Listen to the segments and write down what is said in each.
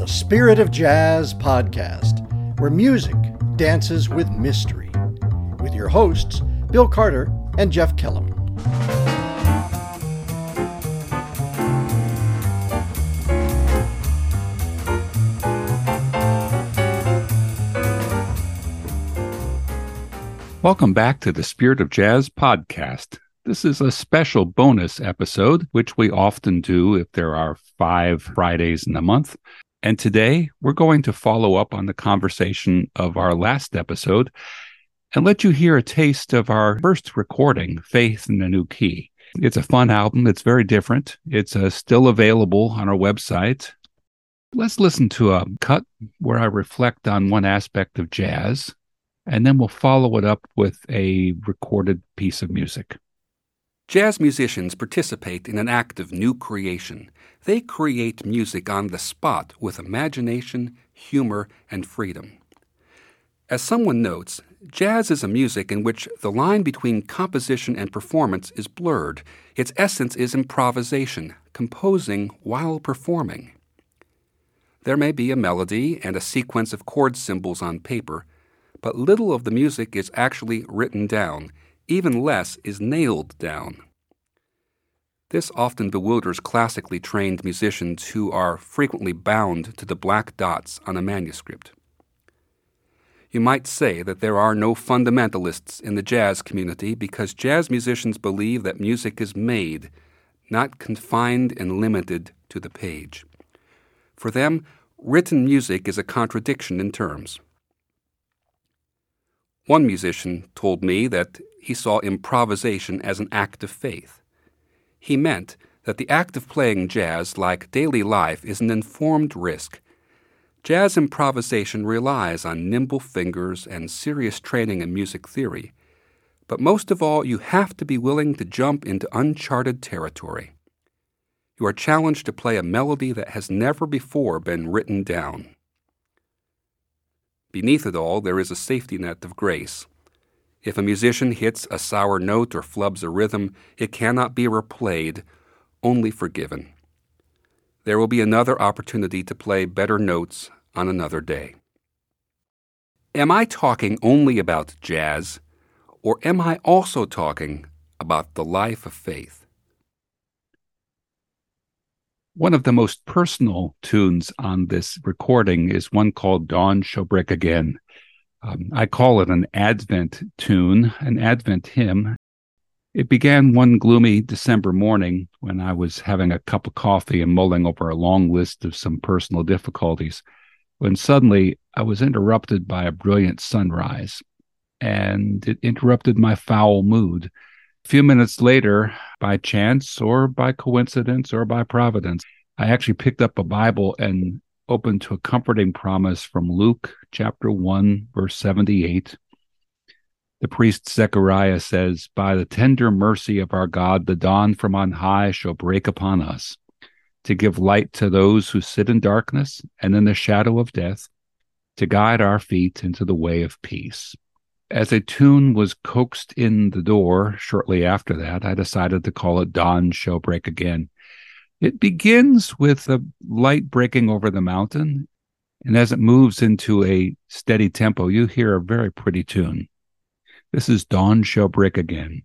the Spirit of Jazz podcast, where music dances with mystery, with your hosts, Bill Carter and Jeff Kellum. Welcome back to the Spirit of Jazz podcast. This is a special bonus episode, which we often do if there are five Fridays in a month. And today we're going to follow up on the conversation of our last episode and let you hear a taste of our first recording, Faith in a New Key. It's a fun album. It's very different. It's uh, still available on our website. Let's listen to a cut where I reflect on one aspect of jazz, and then we'll follow it up with a recorded piece of music. Jazz musicians participate in an act of new creation. They create music on the spot with imagination, humor, and freedom. As someone notes, jazz is a music in which the line between composition and performance is blurred. Its essence is improvisation, composing while performing. There may be a melody and a sequence of chord symbols on paper, but little of the music is actually written down even less is nailed down. This often bewilders classically trained musicians who are frequently bound to the black dots on a manuscript. You might say that there are no fundamentalists in the jazz community because jazz musicians believe that music is made, not confined and limited to the page. For them, written music is a contradiction in terms. One musician told me that he saw improvisation as an act of faith. He meant that the act of playing jazz, like daily life, is an informed risk. Jazz improvisation relies on nimble fingers and serious training in music theory. But most of all, you have to be willing to jump into uncharted territory. You are challenged to play a melody that has never before been written down. Beneath it all, there is a safety net of grace. If a musician hits a sour note or flubs a rhythm, it cannot be replayed, only forgiven. There will be another opportunity to play better notes on another day. Am I talking only about jazz, or am I also talking about the life of faith? One of the most personal tunes on this recording is one called Dawn Shall Break Again. Um, I call it an Advent tune, an Advent hymn. It began one gloomy December morning when I was having a cup of coffee and mulling over a long list of some personal difficulties, when suddenly I was interrupted by a brilliant sunrise, and it interrupted my foul mood. A few minutes later, by chance or by coincidence or by providence, I actually picked up a Bible and open to a comforting promise from Luke chapter 1, verse 78. The priest Zechariah says, By the tender mercy of our God, the dawn from on high shall break upon us, to give light to those who sit in darkness and in the shadow of death, to guide our feet into the way of peace. As a tune was coaxed in the door shortly after that, I decided to call it Dawn Shall Break Again. It begins with a light breaking over the mountain, and as it moves into a steady tempo, you hear a very pretty tune. This is Dawn Shall Break Again.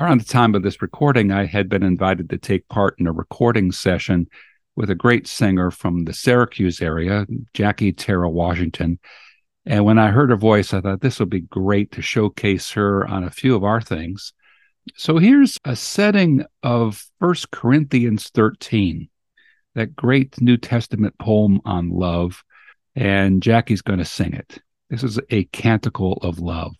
Around the time of this recording, I had been invited to take part in a recording session with a great singer from the Syracuse area, Jackie Tara Washington. And when I heard her voice, I thought this would be great to showcase her on a few of our things. So here's a setting of First Corinthians 13, that great New Testament poem on love. And Jackie's going to sing it. This is a canticle of love.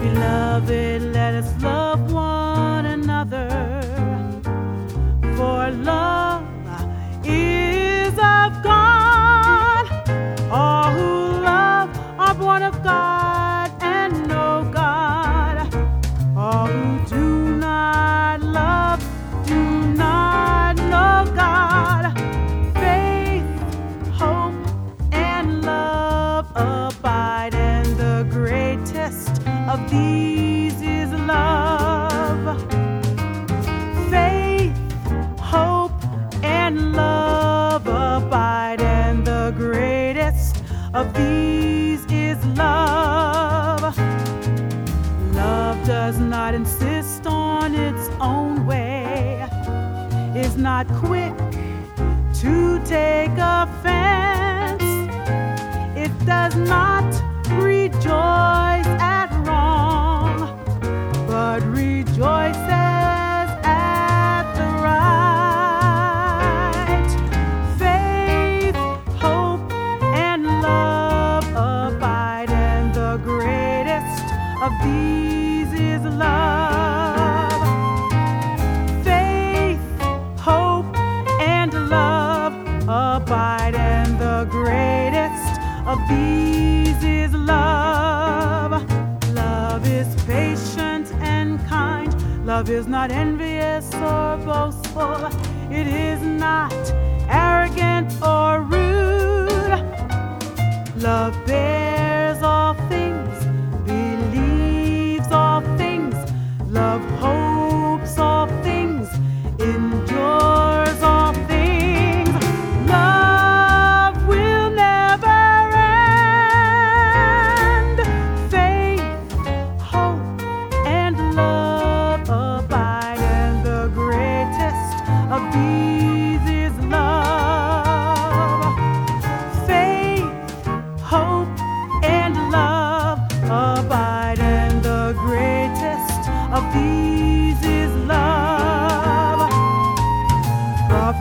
Beloved, let us love one another, for love does not insist on its own way, is not quick to take offense, it does not rejoice at wrong, but rejoices Love is not envious or boastful, it is not arrogant or rude. Love bears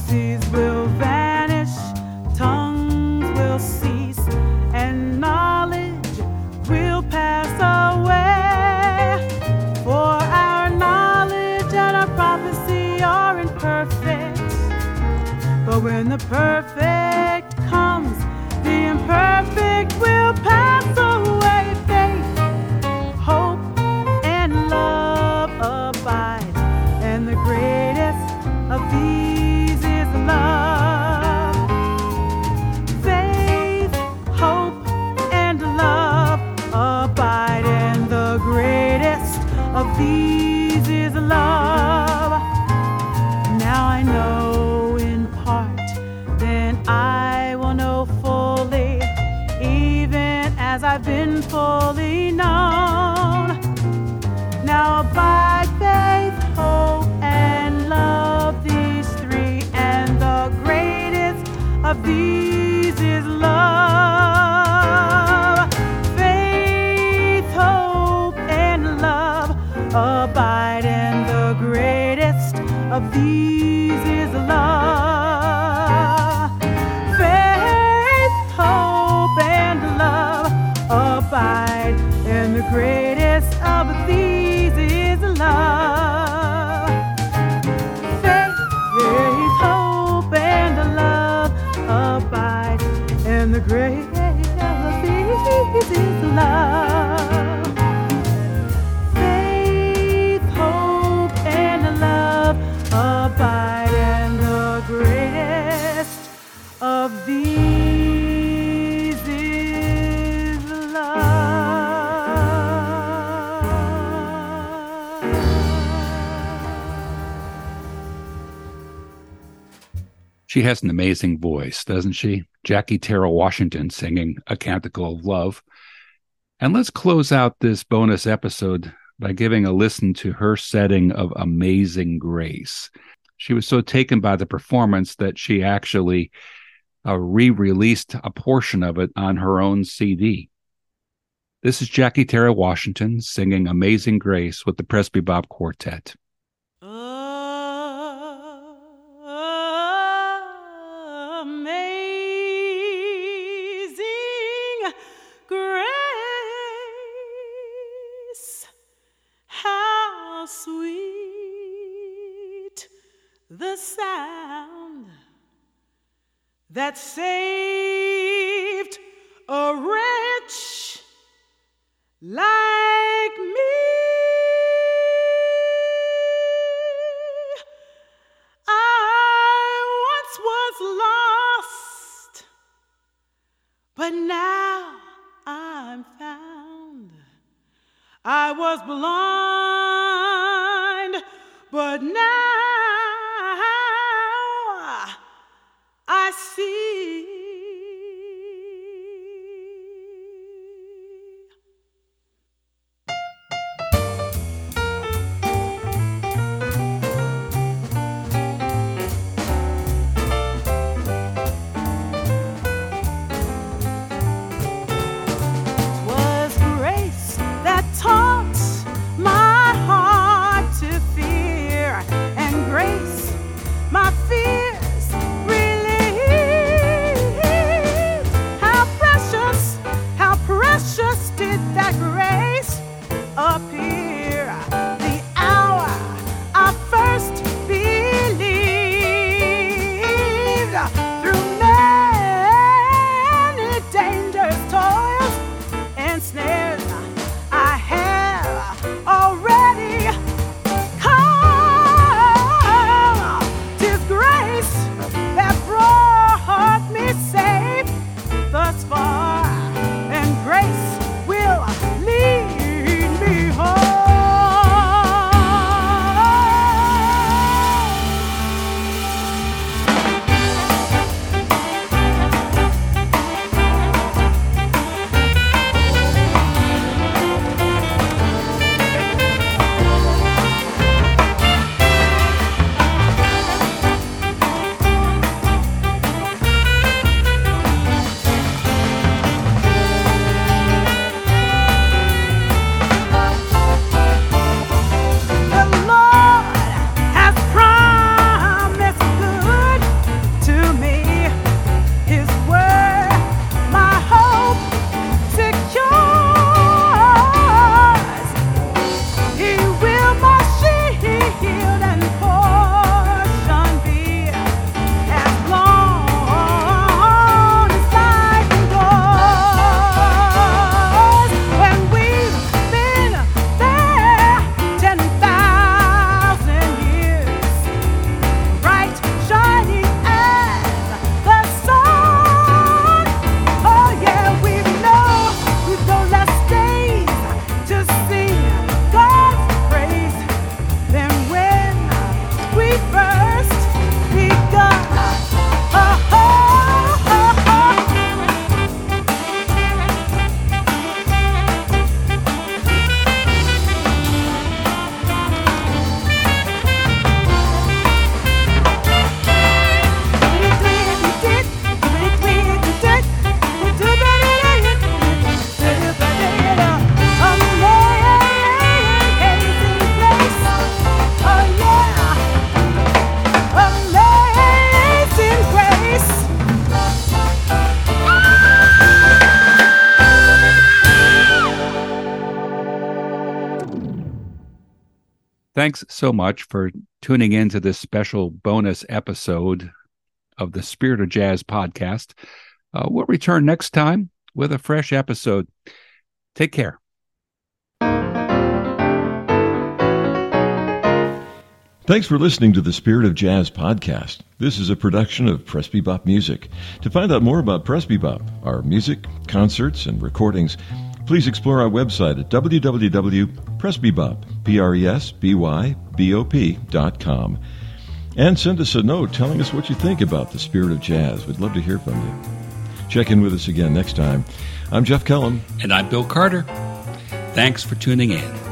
Prophecies will of She has an amazing voice, doesn't she? Jackie Terrell Washington singing A Canticle of Love. And let's close out this bonus episode by giving a listen to her setting of Amazing Grace. She was so taken by the performance that she actually uh, re released a portion of it on her own CD. This is Jackie Terrell Washington singing Amazing Grace with the Presbybop Quartet. Amazing that saved a wretch like Thanks so much for tuning in to this special bonus episode of the Spirit of Jazz podcast. Uh, we'll return next time with a fresh episode. Take care. Thanks for listening to the Spirit of Jazz podcast. This is a production of Presbybop Music. To find out more about Presbybop, our music, concerts, and recordings, please explore our website at www.presbybop, P-R-E-S-B-Y-B-O-P dot com. And send us a note telling us what you think about the spirit of jazz. We'd love to hear from you. Check in with us again next time. I'm Jeff Kellum. And I'm Bill Carter. Thanks for tuning in.